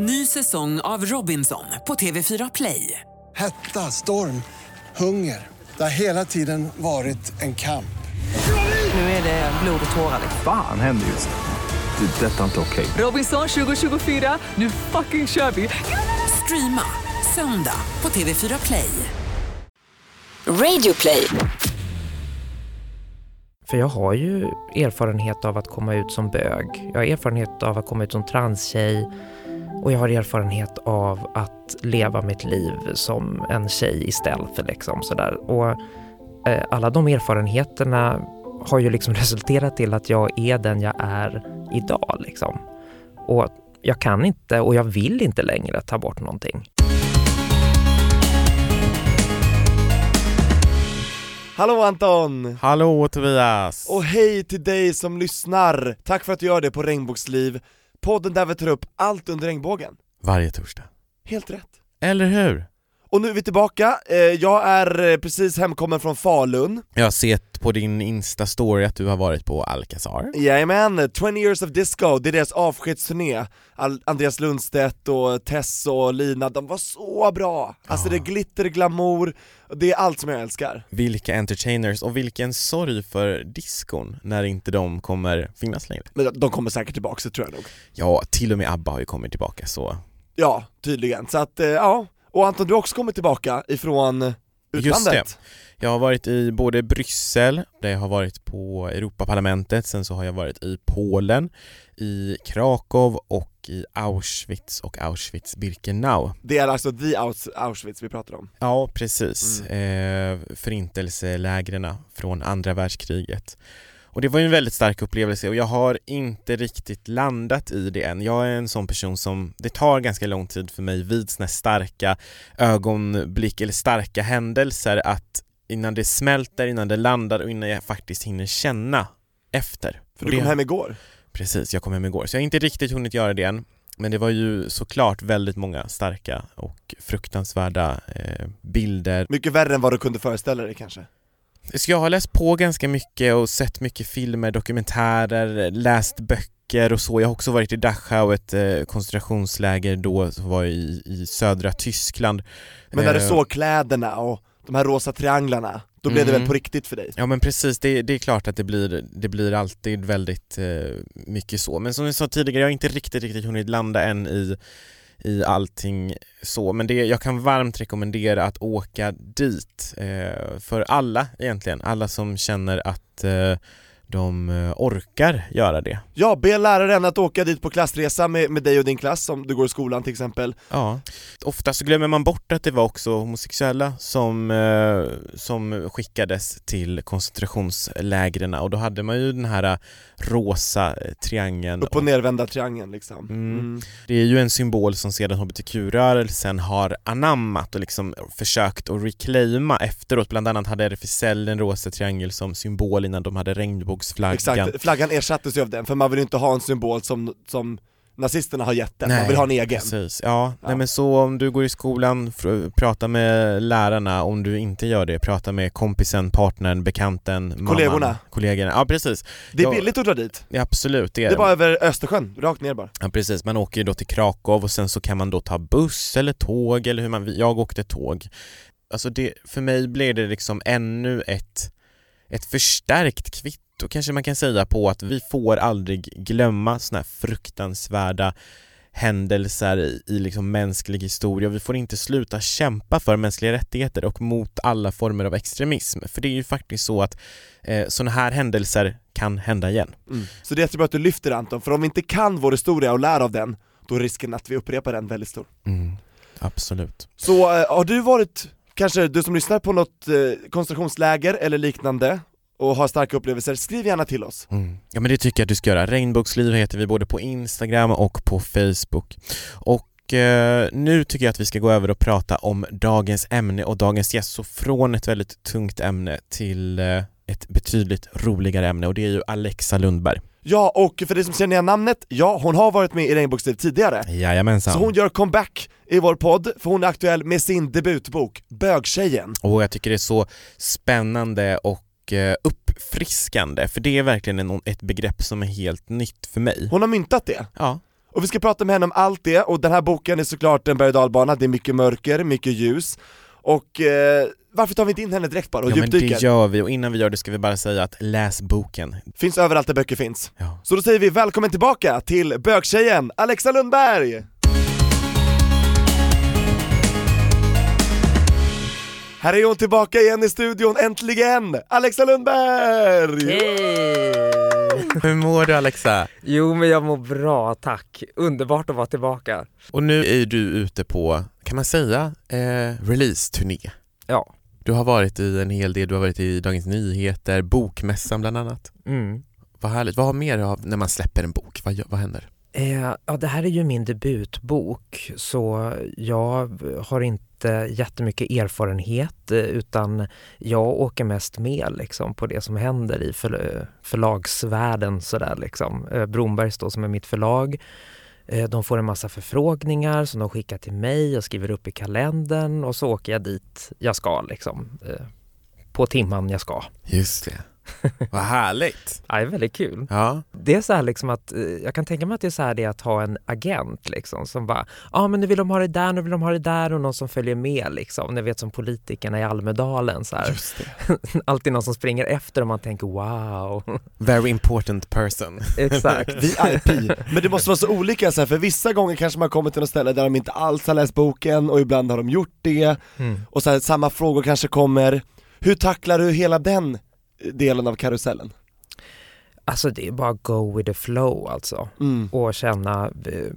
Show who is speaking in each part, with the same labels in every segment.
Speaker 1: Ny säsong av Robinson på TV4 Play.
Speaker 2: Hetta, storm, hunger. Det har hela tiden varit en kamp.
Speaker 1: Nu är det blod och tårar.
Speaker 3: Fan händer just nu. Det. är Detta är inte okej.
Speaker 1: Robinson 2024, nu fucking kör vi! Streama söndag på TV4 Play.
Speaker 4: Radio play.
Speaker 5: För jag har ju erfarenhet av att komma ut som bög. Jag har erfarenhet av att komma ut som transtjej. Och jag har erfarenhet av att leva mitt liv som en tjej i stealth liksom sådär. Och eh, alla de erfarenheterna har ju liksom resulterat till att jag är den jag är idag liksom. Och jag kan inte och jag vill inte längre ta bort någonting.
Speaker 6: Hallå Anton!
Speaker 7: Hallå Tobias!
Speaker 6: Och hej till dig som lyssnar! Tack för att du gör det på Regnbågsliv, podden där vi tar upp allt under regnbågen.
Speaker 7: Varje torsdag.
Speaker 6: Helt rätt.
Speaker 7: Eller hur?
Speaker 6: Och nu är vi tillbaka, eh, jag är eh, precis hemkommen från Falun.
Speaker 7: Jag har sett på din Insta-story att du har varit på Alcazar.
Speaker 6: Jajamän, 20 years of disco, det är deras avskedsturné. Andreas Lundstedt och Tess och Lina, de var så bra! Alltså det är glitter, glamour, det är allt som jag älskar.
Speaker 7: Vilka entertainers och vilken sorg för diskon när inte de kommer finnas längre.
Speaker 6: Men de kommer säkert tillbaka, det tror jag nog.
Speaker 7: Ja, till och med ABBA har ju kommit tillbaka så.
Speaker 6: Ja, tydligen, så att eh, ja, och Anton du har också kommit tillbaka ifrån utlandet
Speaker 7: Just Jag har varit i både Bryssel, där jag har varit på Europaparlamentet, sen så har jag varit i Polen, i Krakow och i Auschwitz och Auschwitz-Birkenau.
Speaker 6: Det är alltså the Aus- Auschwitz vi pratar om
Speaker 7: Ja, precis. Eh, förintelselägren från andra världskriget. Och det var ju en väldigt stark upplevelse och jag har inte riktigt landat i det än. Jag är en sån person som, det tar ganska lång tid för mig vid såna starka ögonblick eller starka händelser att innan det smälter, innan det landar och innan jag faktiskt hinner känna efter.
Speaker 6: För du
Speaker 7: Det-
Speaker 6: kom hem igår
Speaker 7: Precis, jag kom hem igår. Så jag har inte riktigt hunnit göra det än. Men det var ju såklart väldigt många starka och fruktansvärda eh, bilder.
Speaker 6: Mycket värre än vad du kunde föreställa dig kanske
Speaker 7: Så jag har läst på ganska mycket och sett mycket filmer, dokumentärer, läst böcker och så. Jag har också varit i Dachau, ett eh, koncentrationsläger då som var i, i södra Tyskland.
Speaker 6: Men när du
Speaker 7: Eh,
Speaker 6: såg kläderna och de här rosa trianglarna, då blev det
Speaker 7: Mm.
Speaker 6: väl på riktigt för dig?
Speaker 7: Ja men precis, det, det är klart att det blir, det blir alltid väldigt eh, mycket så. Men som jag sa tidigare, jag har inte riktigt, riktigt hunnit landa än i, i allting så. Men det, jag kan varmt rekommendera att åka dit eh, för alla egentligen. Alla som känner att eh, de eh, orkar göra det.
Speaker 6: Ja, be läraren att åka dit på klassresa med, med dig och din klass om du går i skolan till exempel
Speaker 7: Ja. Ofta så glömmer man bort att det var också homosexuella som, eh, som skickades till koncentrationslägren och då hade man ju den här rosa eh, triangeln.
Speaker 6: Upp och nervända triangeln liksom
Speaker 7: Mm.
Speaker 6: Mm.
Speaker 7: Det är ju en symbol som sedan hbtq-rörelsen har anammat och liksom försökt att reclaima efteråt. Bland annat hade RFSL en rosa triangel som symbol innan de hade regnbågsflaggan.
Speaker 6: Exakt, flaggan ersattes ju av den, för man vill ju inte ha en symbol som, som nazisterna har gett den, man vill ha en egen
Speaker 7: Precis, ja.
Speaker 6: Ja.
Speaker 7: Nej men så om du går i skolan, prata med lärarna, om du inte gör det, prata med kompisen, partnern, bekanten, mamman,
Speaker 6: Kollegorna.
Speaker 7: kollegorna. Ja precis,
Speaker 6: Det är billigt att dra dit,
Speaker 7: ja, absolut det är
Speaker 6: det är bara över Östersjön, rakt ner bara
Speaker 7: Ja precis, man åker ju då till Krakow och sen så kan man då ta buss eller tåg eller hur man, jag åkte tåg. Alltså det, för mig blev det liksom ännu ett, ett förstärkt kvitto kanske man kan säga på att vi får aldrig glömma såna här fruktansvärda händelser i, i liksom mänsklig historia. Vi får inte sluta kämpa för mänskliga rättigheter och mot alla former av extremism. För det är ju faktiskt så att eh, sådana här händelser kan hända igen.
Speaker 6: mm. Så det är jättebra att du lyfter Anton, för om vi inte kan vår historia och lär av den, då är risken att vi upprepar den väldigt stor
Speaker 7: Mm, absolut.
Speaker 6: Så eh, har du varit, kanske du som lyssnar på något eh, koncentrationsläger eller liknande och har starka upplevelser, skriv gärna till oss.
Speaker 7: Mm. Ja men det tycker jag att du ska göra. Regnbågsliv heter vi både på Instagram och på Facebook. Och eh, nu tycker jag att vi ska gå över och prata om dagens ämne och dagens gäst. Så från ett väldigt tungt ämne till eh, ett betydligt roligare ämne och det är ju Alexa Lundberg.
Speaker 6: Ja, och för dig som känner igen namnet, ja hon har varit med i Regnbågsliv tidigare.
Speaker 7: Jajamensan.
Speaker 6: Så hon gör comeback i vår podd, för hon är aktuell med sin debutbok, Bögtjejen.
Speaker 7: Och jag tycker det är så spännande och eh, uppfriskande för det är verkligen en, ett begrepp som är helt nytt för mig.
Speaker 6: Hon har myntat det.
Speaker 7: Ja,
Speaker 6: Och vi ska prata med henne om allt det, och den här boken är såklart en berg och dalbana, det är mycket mörker, mycket ljus, och eh, varför tar vi inte in henne direkt bara och
Speaker 7: Ja men
Speaker 6: djupdyker?
Speaker 7: det gör vi, och innan vi gör det ska vi bara säga att läs boken.
Speaker 6: Finns överallt där böcker finns.
Speaker 7: Ja.
Speaker 6: Så då säger vi välkommen tillbaka till bögtjejen Alexa Lundberg! Här är hon tillbaka igen i studion, äntligen! Alexa Lundberg!
Speaker 7: Hur mår du Alexa?
Speaker 5: Jo men jag mår bra tack, underbart att vara tillbaka.
Speaker 7: Och nu är du ute på, kan man säga, eh, release-turné.
Speaker 5: Ja.
Speaker 7: Du har varit i en hel del, du har varit i Dagens Nyheter, Bokmässan bland annat.
Speaker 5: Mm.
Speaker 7: Vad härligt, vad har mer av när man släpper en bok? Vad, vad händer?
Speaker 5: Eh, ja, det här är ju min debutbok så jag har inte jättemycket erfarenhet eh, utan jag åker mest med liksom, på det som händer i förl förlagsvärlden. Sådär, liksom. eh, Brombergs då, som är mitt förlag. Eh, de får en massa förfrågningar som de skickar till mig och skriver upp i kalendern och så åker jag dit jag ska. Liksom, eh, på timman jag ska.
Speaker 7: Just det. Vad härligt!
Speaker 5: Ja, det är väldigt kul.
Speaker 7: Ja,
Speaker 5: Det är så här liksom att, eh, jag kan tänka mig att det är så här det är att ha en agent liksom som bara, ja ah, men nu vill de ha det där, nu vill de ha det där och någon som följer med liksom. Ni vet som politikerna i Almedalen så här.
Speaker 6: Just det.
Speaker 5: Alltid någon som springer efter och man tänker wow.
Speaker 7: very important person.
Speaker 5: Exakt.
Speaker 6: VIP. Men det måste vara så olika så här, för vissa gånger kanske man kommer till något ställe där de inte alls har läst boken och ibland har de gjort det,
Speaker 5: Mm.
Speaker 6: och så här, samma frågor kanske kommer. Hur tacklar du hela den delen av karusellen?
Speaker 5: Alltså det är bara go with the flow alltså.
Speaker 6: Mm.
Speaker 5: Och känna eh,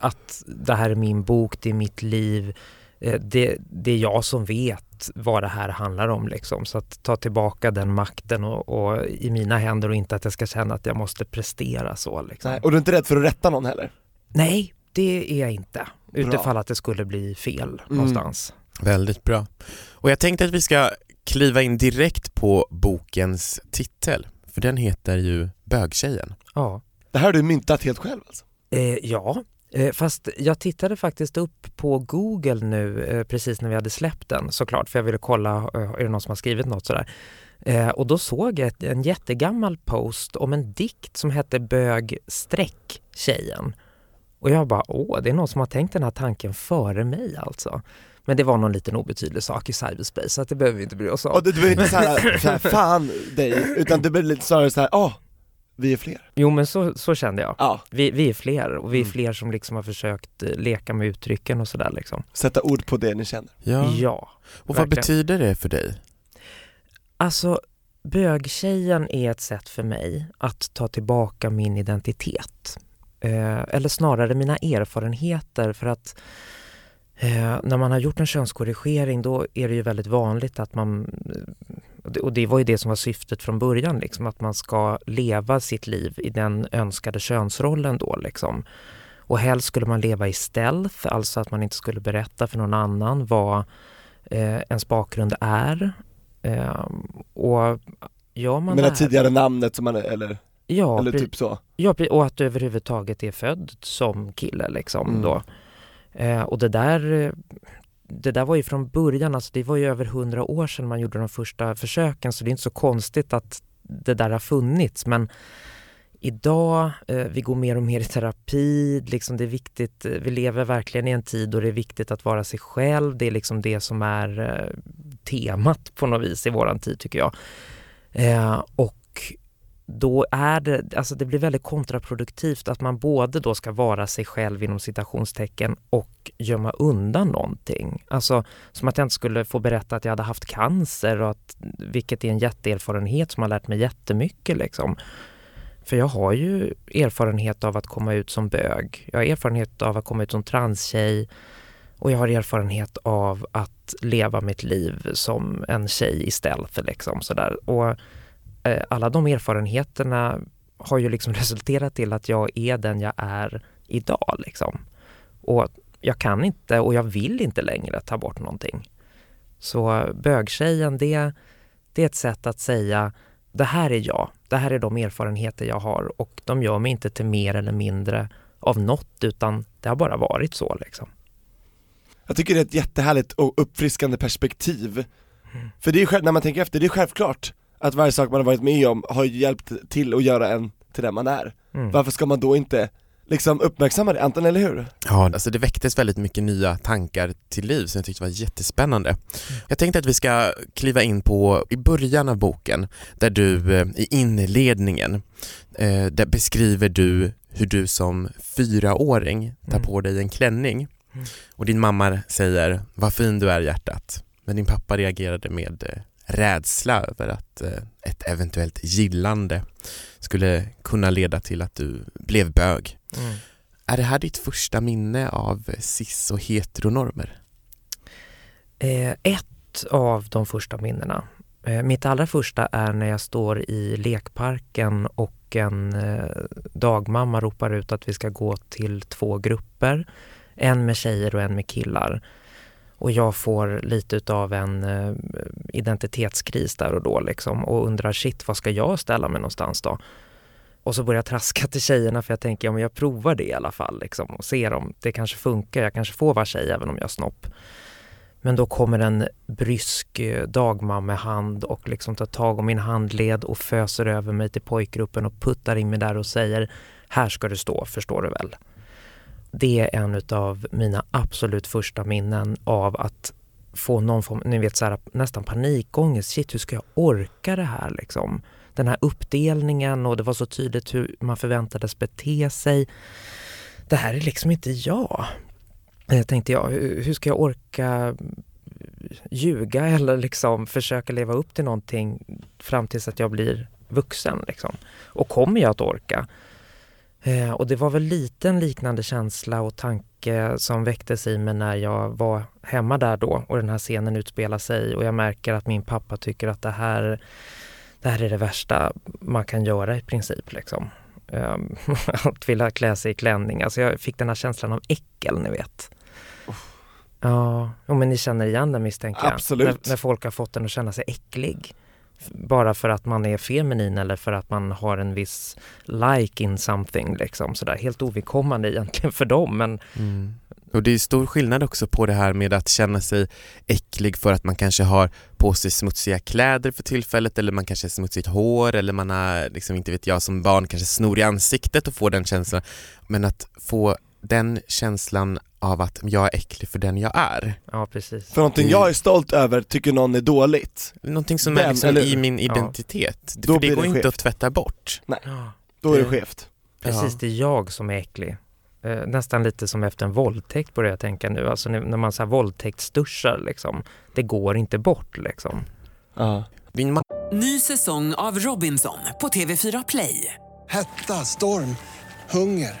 Speaker 5: att det här är min bok, det är mitt liv. Eh, det, det är jag som vet vad det här handlar om liksom. Så att ta tillbaka den makten och, och i mina händer och inte att jag ska känna att jag måste prestera så liksom.
Speaker 6: Nej, och du är inte rädd för att rätta någon heller?
Speaker 5: Nej, det är jag inte. Utifall att det skulle bli fel någonstans.
Speaker 7: Väldigt bra. Och jag tänkte att vi ska kliva in direkt på bokens titel, för den heter ju Bögtjejen.
Speaker 5: Ja.
Speaker 6: Det här har du myntat helt själv alltså?
Speaker 5: Eh, ja, eh, fast jag tittade faktiskt upp på Google nu eh, precis när vi hade släppt den såklart, för jag ville kolla, eh, är det någon som har skrivit något sådär? Eh, och då såg jag ett, en jättegammal post om en dikt som hette Bög streck tjejen. Och jag bara, åh, det är någon som har tänkt den här tanken före mig alltså. Men det var någon liten obetydlig sak i cyberspace, så att det behöver vi inte bry oss om.
Speaker 6: Och du, är inte såhär, såhär, fan dig, utan du blir lite snarare såhär, ah, vi är fler.
Speaker 5: Jo men så, så kände jag.
Speaker 6: Ja,
Speaker 5: Vi, vi är fler och vi är
Speaker 6: Mm.
Speaker 5: fler som liksom har försökt eh, leka med uttrycken och sådär liksom.
Speaker 6: sätta ord på det ni känner.
Speaker 7: Ja.
Speaker 5: Ja.
Speaker 7: Och vad
Speaker 5: verkligen.
Speaker 7: betyder det för dig?
Speaker 5: Alltså, bögtjejen är ett sätt för mig att ta tillbaka min identitet. Eh, eller snarare mina erfarenheter för att eh, när man har gjort en könskorrigering då är det ju väldigt vanligt att man, och det- och det var ju det som var syftet från början, liksom, att man ska leva sitt liv i den önskade könsrollen då liksom. Och helst skulle man leva i stealth, alltså att man inte skulle berätta för någon annan vad eh, ens bakgrund är. Eh, och gör man
Speaker 6: Men
Speaker 5: det
Speaker 6: tidigare namnet som man, eller,
Speaker 5: ja,
Speaker 6: eller typ så.
Speaker 5: Ja, och att du överhuvudtaget är född som kille liksom
Speaker 6: Mm.
Speaker 5: då. Eh, och det där, eh, det där var ju från början, alltså det var ju över hundra år sedan man gjorde de första försöken så det är inte så konstigt att det där har funnits men idag, eh, vi går mer och mer i terapi, liksom det är viktigt, eh, vi lever verkligen i en tid då det är viktigt att vara sig själv, det är liksom det som är eh, temat på något vis i våran tid tycker jag. Eh, och då är det, alltså det blir väldigt kontraproduktivt att man både då ska vara sig själv inom citationstecken och gömma undan någonting. Alltså som att jag inte skulle få berätta att jag hade haft cancer och att, vilket är en jätteerfarenhet som har lärt mig jättemycket liksom. För jag har ju erfarenhet av att komma ut som bög. Jag har erfarenhet av att komma ut som transtjej och jag har erfarenhet av att leva mitt liv som en tjej istället för liksom sådär. Och alla de erfarenheterna har ju liksom resulterat till att jag är den jag är idag liksom. Och jag kan inte och jag vill inte längre ta bort någonting. Så bögtjejen, det, det är ett sätt att säga det här är jag, det här är de erfarenheter jag har och de gör mig inte till mer eller mindre av något utan det har bara varit så liksom.
Speaker 6: Jag tycker det är ett jättehärligt och uppfriskande perspektiv. För det är när man tänker efter, det är självklart att varje sak man har varit med om har hjälpt till att göra en till den man är.
Speaker 5: Mm.
Speaker 6: Varför ska man då inte liksom uppmärksamma det, Anton, eller hur?
Speaker 7: Ja, alltså det väcktes väldigt mycket nya tankar till liv som jag tyckte var jättespännande. Jag tänkte att vi ska kliva in på i början av boken där du eh, i inledningen eh, där beskriver du hur du som fyraåring tar
Speaker 5: Mm.
Speaker 7: på dig en klänning
Speaker 5: Mm.
Speaker 7: och din mamma säger vad fin du är hjärtat. Men din pappa reagerade med eh, rädsla över att eh, ett eventuellt gillande skulle kunna leda till att du blev bög.
Speaker 5: Mm.
Speaker 7: Är det här ditt första minne av cis och heteronormer?
Speaker 5: Eh, ett av de första minnena. Eh, mitt allra första är när jag står i lekparken och en eh, dagmamma ropar ut att vi ska gå till två grupper. En med tjejer och en med killar. Och jag får lite utav en eh, identitetskris där och då liksom och undrar shit, vad ska jag ställa mig någonstans då? Och så börjar jag traska till tjejerna för jag tänker, ja men jag provar det i alla fall liksom och ser om det kanske funkar. Jag kanske får vara tjej även om jag har snopp. Men då kommer en brysk eh, dagmammehand hand och liksom tar tag om min handled och föser över mig till pojkgruppen och puttar in mig där och säger här ska du stå, förstår du väl? Det är en av mina absolut första minnen av att få någon form, ni vet så här, nästan panikångest. Shit, hur ska jag orka det här liksom? Den här uppdelningen och det var så tydligt hur man förväntades bete sig. Det här är liksom inte jag. Jag tänkte jag, hur ska jag orka ljuga eller liksom försöka leva upp till någonting fram tills att jag blir vuxen liksom? Och kommer jag att orka? Eh, och det var väl lite en liknande känsla och tanke som väcktes i mig när jag var hemma där då och den här scenen utspelar sig och jag märker att min pappa tycker att det här, det här är det värsta man kan göra i princip. Liksom. Ehm, Att vilja klä sig i klänning. Alltså jag fick den här känslan av äckel, ni vet. Ja, men ni känner igen den misstänker jag.
Speaker 6: Absolut.
Speaker 5: När, när folk har fått en att känna sig äcklig. Bara för att man är feminin eller för att man har en viss like in something liksom sådär. Helt ovidkommande egentligen för dem men
Speaker 7: Mm. Och det är stor skillnad också på det här med att känna sig äcklig för att man kanske har på sig smutsiga kläder för tillfället eller man kanske har smutsigt hår eller man har, liksom inte vet jag, som barn kanske snor i ansiktet och får den känslan. Men att få den känslan av att jag är äcklig för den jag är.
Speaker 5: ja precis.
Speaker 6: För någonting jag är stolt över tycker någon är dåligt,
Speaker 7: Någonting som
Speaker 6: Den,
Speaker 7: är liksom
Speaker 6: eller-
Speaker 7: i min
Speaker 5: Ja.
Speaker 7: identitet.
Speaker 6: Då
Speaker 7: för
Speaker 6: blir
Speaker 7: det går
Speaker 6: det
Speaker 7: inte att tvätta bort.
Speaker 5: Ja,
Speaker 6: då är det
Speaker 5: Det-
Speaker 6: skevt.
Speaker 5: precis,
Speaker 7: Ja.
Speaker 5: det är jag som är äcklig. Eh, nästan lite som efter en våldtäkt börjar jag tänka nu. Alltså när när man så här våldtäktsduschar liksom. Det går inte bort liksom.
Speaker 6: Ja.
Speaker 7: Din
Speaker 1: Ny säsong av Robinson på TV4 Play.
Speaker 2: Hetta, storm, hunger.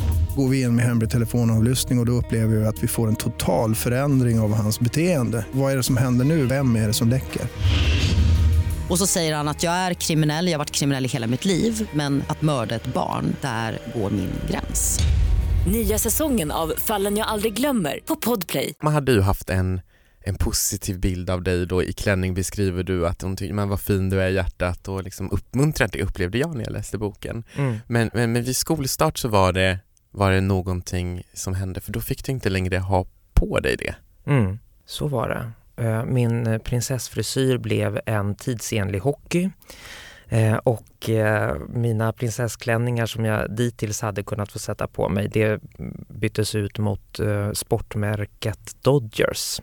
Speaker 8: Går vi in med hemlig telefonavlyssning och, och då upplever vi att vi får en total förändring av hans beteende. Vad är det som händer nu? Vem är det som läcker?
Speaker 9: Och så säger han att jag är kriminell, jag har varit kriminell i hela mitt liv men att mörda ett barn, där går min gräns.
Speaker 4: Nya säsongen av Fallen jag aldrig glömmer på Podplay.
Speaker 7: hade ju haft en, en positiv bild av dig då i klänning beskriver du att hon tycker man vad fin du är i hjärtat och liksom uppmuntrar det upplevde jag när jag läste boken.
Speaker 5: Mm.
Speaker 7: Men, men, men vid skolstart så var det, var det någonting som hände för då fick du inte längre ha på dig det.
Speaker 5: Mm, så var det. Eh, min prinsessfrisyr blev en tidsenlig hockey eh, och eh, mina prinsessklänningar som jag dittills hade kunnat få sätta på mig det byttes ut mot sportmärket Dodgers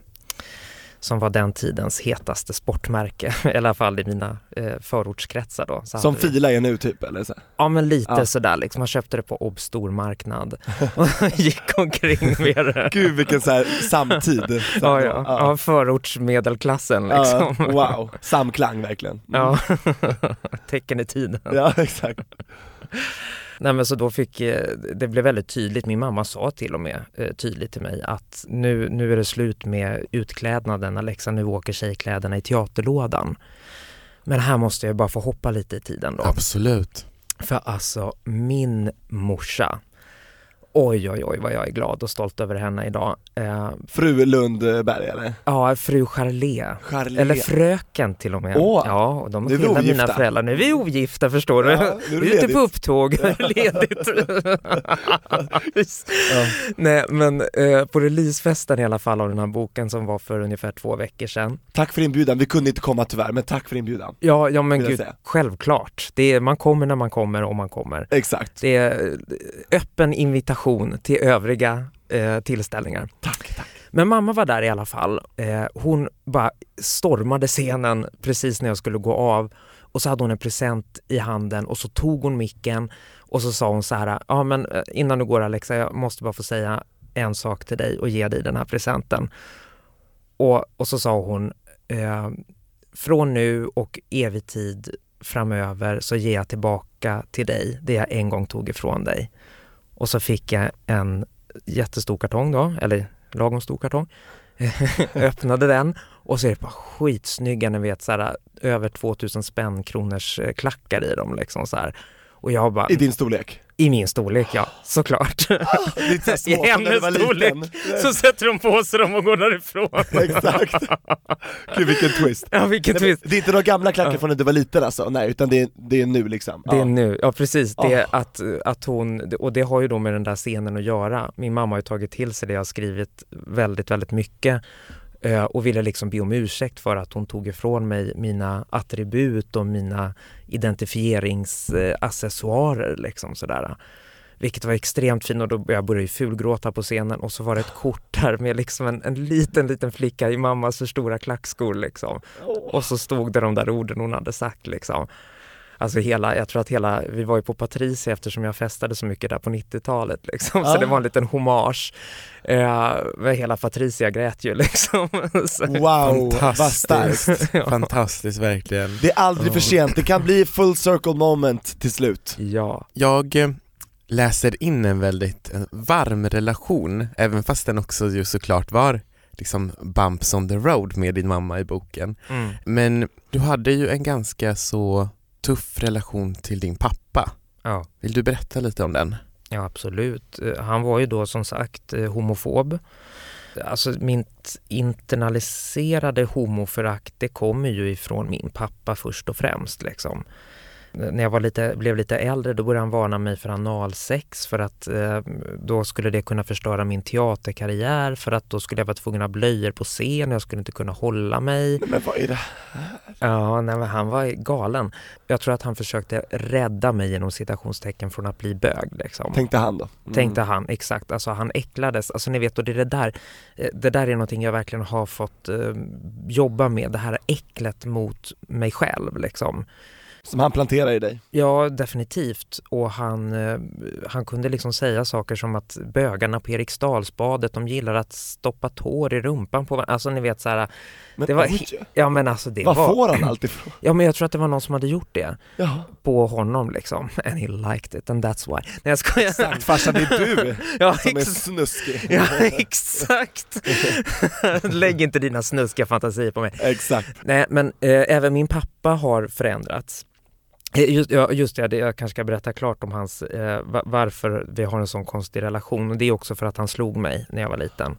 Speaker 5: som var den tidens hetaste sportmärke, i alla fall i mina eh, förortskretsar då. Så
Speaker 6: Som Fila är nu typ eller så?
Speaker 5: Ja men lite
Speaker 6: Ja.
Speaker 5: sådär liksom, man köpte det på Obs stormarknad och gick omkring med det.
Speaker 6: Gud vilken så här samtid.
Speaker 5: Ja, ja. ja förortsmedelklassen
Speaker 6: Ja,
Speaker 5: liksom.
Speaker 6: wow, samklang verkligen. Mm.
Speaker 5: Ja, tecken i tiden.
Speaker 6: Ja, exakt.
Speaker 5: Nej men så då fick, eh, det blev väldigt tydligt, min mamma sa till och med eh, tydligt till mig att nu, nu är det slut med utklädnaden Alexa, nu åker tjejkläderna i teaterlådan. Men här måste jag bara få hoppa lite i tiden då.
Speaker 7: Absolut.
Speaker 5: För alltså min morsa, oj oj oj vad jag är glad och stolt över henne idag. Eh,
Speaker 6: Fru Lundberg eller?
Speaker 5: ja, fru Charlé.
Speaker 6: Charlé.
Speaker 5: Eller fröken till och med.
Speaker 6: Åh,
Speaker 5: ja, och de är
Speaker 6: nu är vi
Speaker 5: skilda mina
Speaker 6: ogifta.
Speaker 5: föräldrar. Nu är vi ogifta förstår du.
Speaker 6: Ja, nu är
Speaker 5: vi är ute på upptåg, ledigt. Nej men eh, på releasefesten i alla fall av den här boken som var för ungefär två veckor sedan.
Speaker 6: Tack för inbjudan, vi kunde inte komma tyvärr, men tack för inbjudan.
Speaker 5: Ja, ja men gud, självklart. Det är, man kommer när man kommer och man kommer.
Speaker 6: Exakt.
Speaker 5: Det är eh, öppen invitation till övriga eh, tillställningar.
Speaker 6: Tack, tack.
Speaker 5: Men mamma var där i alla fall. Eh, hon bara stormade scenen precis när jag skulle gå av och så hade hon en present i handen och så tog hon micken och så sa hon så här, ja men eh, innan du går Alexa, jag måste bara få säga en sak till dig och ge dig den här presenten. Och, och så sa hon, eh, från nu och evig tid framöver så ger jag tillbaka till dig det jag en gång tog ifrån dig. Och så fick jag en jättestor kartong då, eller lagom stor kartong. Öppnade den och så är det bara skitsnygga, ni vet så här, över 2000 spänn kronors eh, klackar i dem liksom så här. Och jag bara,
Speaker 6: I din storlek?
Speaker 5: I min storlek ja, såklart.
Speaker 6: Så
Speaker 5: I hennes storlek så sätter de på sig dem och går därifrån.
Speaker 6: Exakt. Gud vilken twist.
Speaker 5: Ja, vilken
Speaker 6: Nej,
Speaker 5: twist.
Speaker 6: Det är inte några gamla klackar
Speaker 5: Ja.
Speaker 6: från när du var liten alltså, nej utan det är, det är nu liksom.
Speaker 5: Det är
Speaker 6: Ja.
Speaker 5: nu, ja precis. Det är
Speaker 6: Ah.
Speaker 5: att, att hon, och det har ju då med den där scenen att göra. Min mamma har ju tagit till sig det jag har skrivit väldigt, väldigt mycket och ville liksom be om ursäkt för att hon tog ifrån mig mina attribut och mina identifieringsaccessoarer liksom sådär. Vilket var extremt fint och då jag började ju fulgråta på scenen och så var det ett kort där med liksom en, en liten, liten flicka i mammas för stora klackskor liksom. Och så stod det de där orden hon hade sagt liksom. Alltså hela, jag tror att hela, vi var ju på Patricia eftersom jag festade så mycket där på 90-talet liksom. Så
Speaker 6: Ah.
Speaker 5: det var en liten hommage. Eh, hela Patricia grät ju liksom. Så-
Speaker 6: Wow, vad starkt.
Speaker 5: Ja.
Speaker 7: Fantastiskt verkligen.
Speaker 6: Det är aldrig för sent, det kan bli full circle moment till slut.
Speaker 5: Ja,
Speaker 7: Jag eh, läser in en väldigt eh, varm relation, även fast den också ju såklart var liksom bumps on the road med din mamma i boken.
Speaker 5: mm.
Speaker 7: Men du hade ju en ganska så tuff relation till din pappa.
Speaker 5: ja.
Speaker 7: Vill du berätta lite om den?
Speaker 5: Ja, absolut. Eh, Han var ju då som sagt eh, homofob. Alltså mitt internaliserade homoförakt det kommer ju ifrån min pappa först och främst. Liksom. När jag var lite, blev lite äldre då började han varna mig för analsex för att eh, då skulle det kunna förstöra min teaterkarriär för att då skulle jag vara tvungen att ha blöjor på scen och jag skulle inte kunna hålla mig.
Speaker 6: Men vad är det?
Speaker 5: Ja, nej, han var galen. Jag tror att han försökte rädda mig genom citationstecken från att bli bög. Liksom.
Speaker 6: Tänkte han då? Mm.
Speaker 5: Tänkte han, exakt. Alltså han äcklades. Alltså ni vet, och det, är det där, eh, det där är någonting jag verkligen har fått eh, jobba med. Det här äcklet mot mig själv liksom.
Speaker 6: Som han planterar i dig?
Speaker 5: Ja, definitivt. Och han, eh, han kunde liksom säga saker som att bögarna på Eriksdalsbadet, de gillar att stoppa tår i rumpan på. Alltså ni vet så här,
Speaker 6: Men,
Speaker 5: det var, ja men alltså det
Speaker 6: var
Speaker 5: var...
Speaker 6: får han allt ifrån?
Speaker 5: Ja men jag tror att det var någon som hade gjort det
Speaker 6: Ja,
Speaker 5: på honom liksom. And he liked it and that's why. Nej jag skojar.
Speaker 6: exakt farsan, det är du
Speaker 5: Ja,
Speaker 6: som är snuskig.
Speaker 5: ja exakt. Lägg inte dina snuskiga fantasier på mig.
Speaker 6: Exakt.
Speaker 5: Nej men eh, även min pappa har förändrats. Eh, Just, ja, just det, det, jag kanske ska berätta klart om hans, eh, va- varför vi har en sån konstig relation. Och det är också för att han slog mig när jag var liten.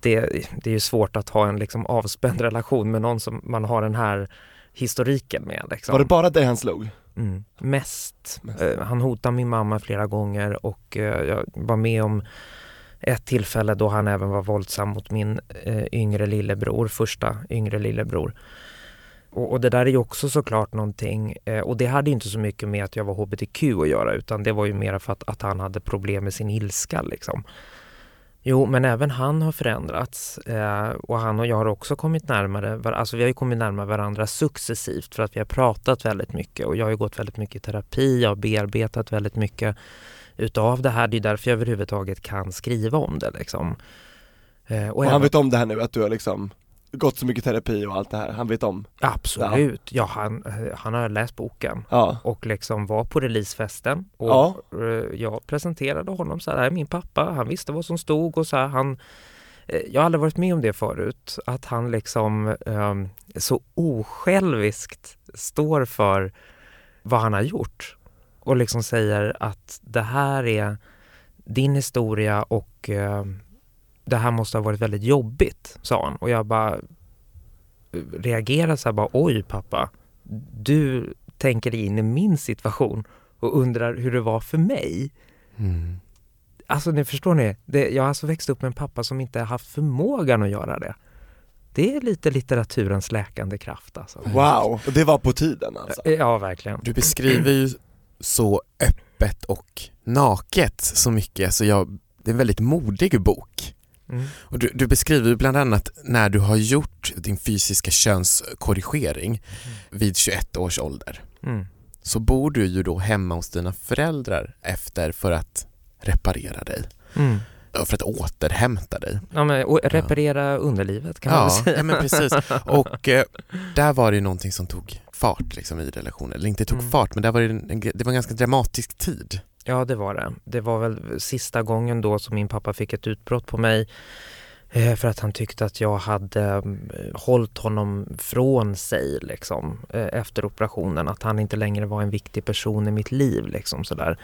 Speaker 5: Det, det är ju svårt att ha en liksom, avspänd relation med någon som man har den här historiken med. Liksom.
Speaker 6: Var det bara dig han slog?
Speaker 5: Mm, mest.
Speaker 6: Mest.
Speaker 5: Eh, han hotade min mamma flera gånger och eh, jag var med om ett tillfälle då han även var våldsam mot min eh, yngre lillebror, första yngre lillebror. Och, och det där är ju också såklart någonting, eh, och det hade inte så mycket med att jag var hbtq att göra utan det var ju mer för att, att han hade problem med sin ilska liksom. Jo, men även han har förändrats eh, och han och jag har också kommit närmare, alltså vi har ju kommit närmare varandra successivt för att vi har pratat väldigt mycket och jag har ju gått väldigt mycket i terapi, jag har bearbetat väldigt mycket utav det här. Det är därför jag överhuvudtaget kan skriva om det liksom. Eh,
Speaker 6: Och
Speaker 5: även-
Speaker 6: han vet om det här nu, att du har liksom gått så mycket terapi och allt det här, han vet om?
Speaker 5: Absolut, ja, han, eh, han har läst boken
Speaker 6: Ja,
Speaker 5: och liksom var på releasefesten och
Speaker 6: Ja.
Speaker 5: eh, jag presenterade honom så här, "Det här är min pappa, han visste vad som stod och så här, han eh, jag har aldrig varit med om det förut, att han liksom ehm, så osjälviskt står för vad han har gjort och liksom säger att det här är din historia och eh, det här måste ha varit väldigt jobbigt, sa han. Och jag bara eh, reagerade så här bara, oj pappa, du tänker dig in i min situation och undrar hur det var för mig.
Speaker 7: Mm.
Speaker 5: Alltså ni förstår ni, det, jag har alltså växt upp med en pappa som inte har haft förmågan att göra det. Det är lite litteraturens läkande kraft alltså.
Speaker 6: Wow, och det var på tiden alltså?
Speaker 5: Ja, verkligen.
Speaker 7: Du beskriver ju så öppet och naket så mycket, så jag, det är en väldigt modig bok.
Speaker 5: Mm.
Speaker 7: Och du, du beskriver bland annat när du har gjort din fysiska könskorrigering vid 21 års ålder.
Speaker 5: Mm.
Speaker 7: Så bor du ju då hemma hos dina föräldrar efter för att reparera dig.
Speaker 5: Mm.
Speaker 7: Ja, För att återhämta dig.
Speaker 5: Ja, men, reparera underlivet kan man väl
Speaker 7: Ja,
Speaker 5: säga.
Speaker 7: ja men precis. Och eh, där var det någonting som tog fart liksom, i relationen. Eller inte tog
Speaker 5: Mm.
Speaker 7: fart, men där var det, en, det var en ganska dramatisk tid.
Speaker 5: Ja, det var det. Det var väl sista gången då som min pappa fick ett utbrott på mig eh, för att han tyckte att jag hade mm, hållit honom från sig liksom, eh, efter operationen. Att han inte längre var en viktig person i mitt liv. Liksom, sådär.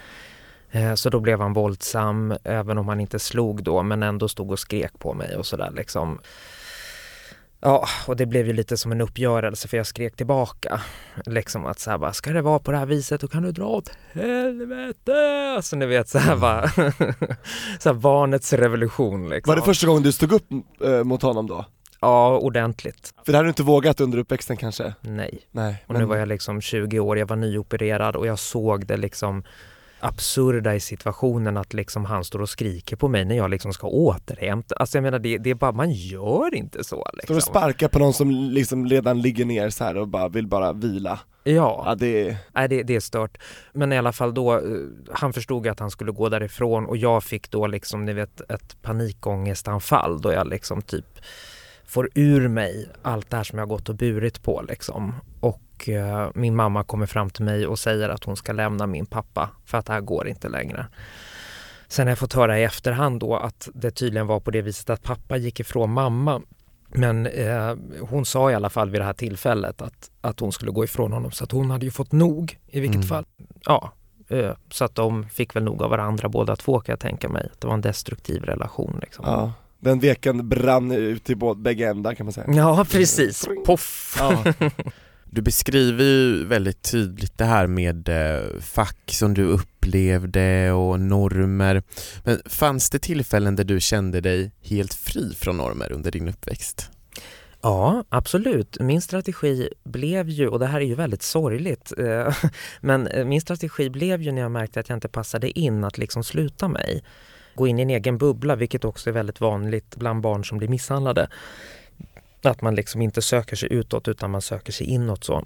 Speaker 5: Eh, så då blev han våldsam, även om han inte slog då, men ändå stod och skrek på mig och sådär liksom. Ja, och det blev ju lite som en uppgörelse för jag skrek tillbaka. Liksom att så här bara, ska det vara på det här viset då kan du dra åt helvete! Alltså ni vet så här bara, så här barnets revolution liksom.
Speaker 6: Var det första gången du stod upp eh, mot honom då?
Speaker 5: Ja, ordentligt.
Speaker 6: För det hade du inte vågat under uppväxten kanske?
Speaker 5: Nej.
Speaker 6: Nej,
Speaker 5: Och nu var jag liksom 20 år, jag var nyopererad och jag såg det liksom absurda i situationen att liksom han står och skriker på mig när jag liksom ska återhämta. Alltså jag menar det, det är bara, man gör inte så
Speaker 6: Står
Speaker 5: liksom.
Speaker 6: och sparkar på någon som liksom redan ligger ner så här och bara vill bara vila
Speaker 5: Ja.
Speaker 6: Ja det är,
Speaker 5: Nej, det, det är stört. Men i alla fall då, eh, han förstod att han skulle gå därifrån och jag fick då liksom, ni vet, ett panikångestanfall då jag liksom typ får ur mig allt det här som jag gått och burit på liksom. Och eh, min mamma kommer fram till mig och säger att hon ska lämna min pappa för att det här går inte längre. Sen har jag fått höra i efterhand då att det tydligen var på det viset att pappa gick ifrån mamma. Men eh, hon sa i alla fall vid det här tillfället att, att hon skulle gå ifrån honom så att hon hade ju fått nog i vilket
Speaker 7: Mm.
Speaker 5: fall. Ja, eh, så att de fick väl nog av varandra båda två kan jag tänka mig. Det var en destruktiv relation liksom.
Speaker 6: ja Den veken brann ut i bägge ändar kan man säga
Speaker 5: Ja, precis. Poff!
Speaker 6: Ja.
Speaker 7: Du beskriver ju väldigt tydligt det här med eh, fack som du upplevde och normer. Men fanns det tillfällen där du kände dig helt fri från normer under din uppväxt?
Speaker 5: Ja, absolut. Min strategi blev ju, och det här är ju väldigt sorgligt, eh, men eh, min strategi blev ju när jag märkte att jag inte passade in att liksom sluta mig. Gå in i en egen bubbla, vilket också är väldigt vanligt bland barn som blir misshandlade. Att man liksom inte söker sig utåt utan man söker sig inåt så.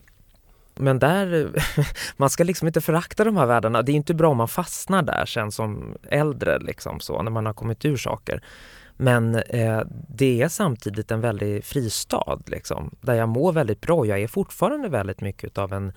Speaker 5: Men där, man ska liksom inte förakta de här världarna. Det är inte bra om man fastnar där sen som äldre liksom så, när man har kommit ur saker. Men eh, det är samtidigt en väldig fristad liksom, där jag mår väldigt bra. Jag är fortfarande väldigt mycket av en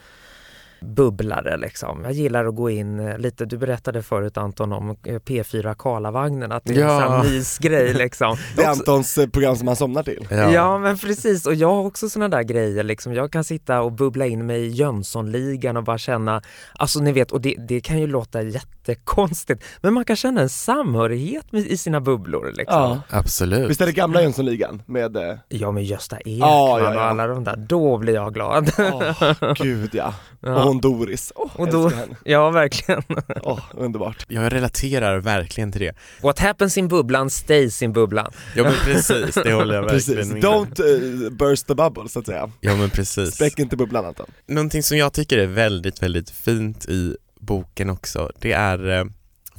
Speaker 5: bubblare liksom. Jag gillar att gå in lite, du berättade förut Anton om eh, P4 Karlavagnen, att det är
Speaker 7: Ja.
Speaker 5: en sån mysgrej liksom.
Speaker 6: Det är Antons eh, program som han somnar till
Speaker 5: Ja. men precis och jag har också såna där grejer liksom. Jag kan sitta och bubbla in mig i Jönssonligan och bara känna, alltså ni vet, och det, det kan ju låta jättekonstigt, men man kan känna en samhörighet med, i sina bubblor liksom.
Speaker 6: Ja.
Speaker 7: Absolut.
Speaker 6: Visst är det gamla Jönssonligan med, eh,
Speaker 5: Ja med Gösta Ekman
Speaker 6: Ja, ja, ja.
Speaker 5: och alla de där, då blir jag glad.
Speaker 6: åh gud ja,
Speaker 5: Ja.
Speaker 6: Och hon Doris, åh
Speaker 5: Och då-
Speaker 6: henne,
Speaker 5: Ja verkligen.
Speaker 6: åh underbart.
Speaker 7: Jag relaterar verkligen till det.
Speaker 5: What happens in bubblan stays in bubblan.
Speaker 7: Ja men precis, det håller jag
Speaker 6: Precis,
Speaker 7: verkligen med
Speaker 6: don't eh, burst the bubble så att säga.
Speaker 7: Ja men precis.
Speaker 6: Spräck inte bubblan Anton.
Speaker 7: Någonting som jag tycker är väldigt, väldigt fint i boken också, det är eh,